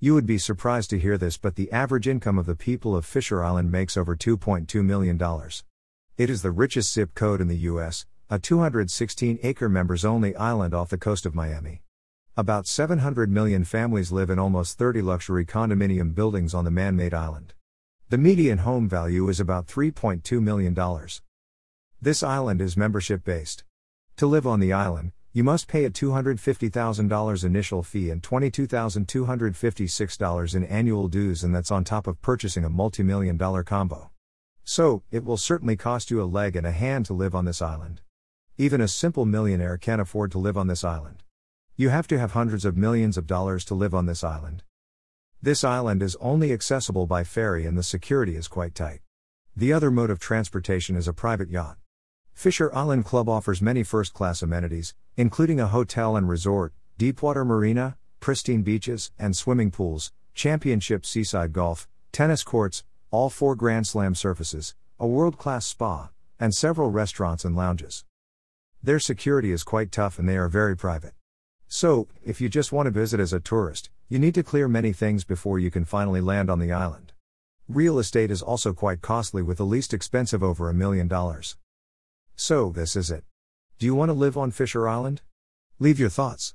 You would be surprised to hear this, but the average income of the people of Fisher Island makes over $2.2 million. It is the richest zip code in the U.S., a 216 acre members only island off the coast of Miami. About 700 million families live in almost 30 luxury condominium buildings on the man made island. The median home value is about $3.2 million. This island is membership based. To live on the island, you must pay a $250,000 initial fee and $22,256 in annual dues, and that's on top of purchasing a multi million dollar combo. So, it will certainly cost you a leg and a hand to live on this island. Even a simple millionaire can't afford to live on this island. You have to have hundreds of millions of dollars to live on this island. This island is only accessible by ferry and the security is quite tight. The other mode of transportation is a private yacht. Fisher Island Club offers many first class amenities, including a hotel and resort, deepwater marina, pristine beaches, and swimming pools, championship seaside golf, tennis courts, all four Grand Slam surfaces, a world class spa, and several restaurants and lounges. Their security is quite tough and they are very private. So, if you just want to visit as a tourist, you need to clear many things before you can finally land on the island. Real estate is also quite costly, with the least expensive over a million dollars. So, this is it. Do you want to live on Fisher Island? Leave your thoughts.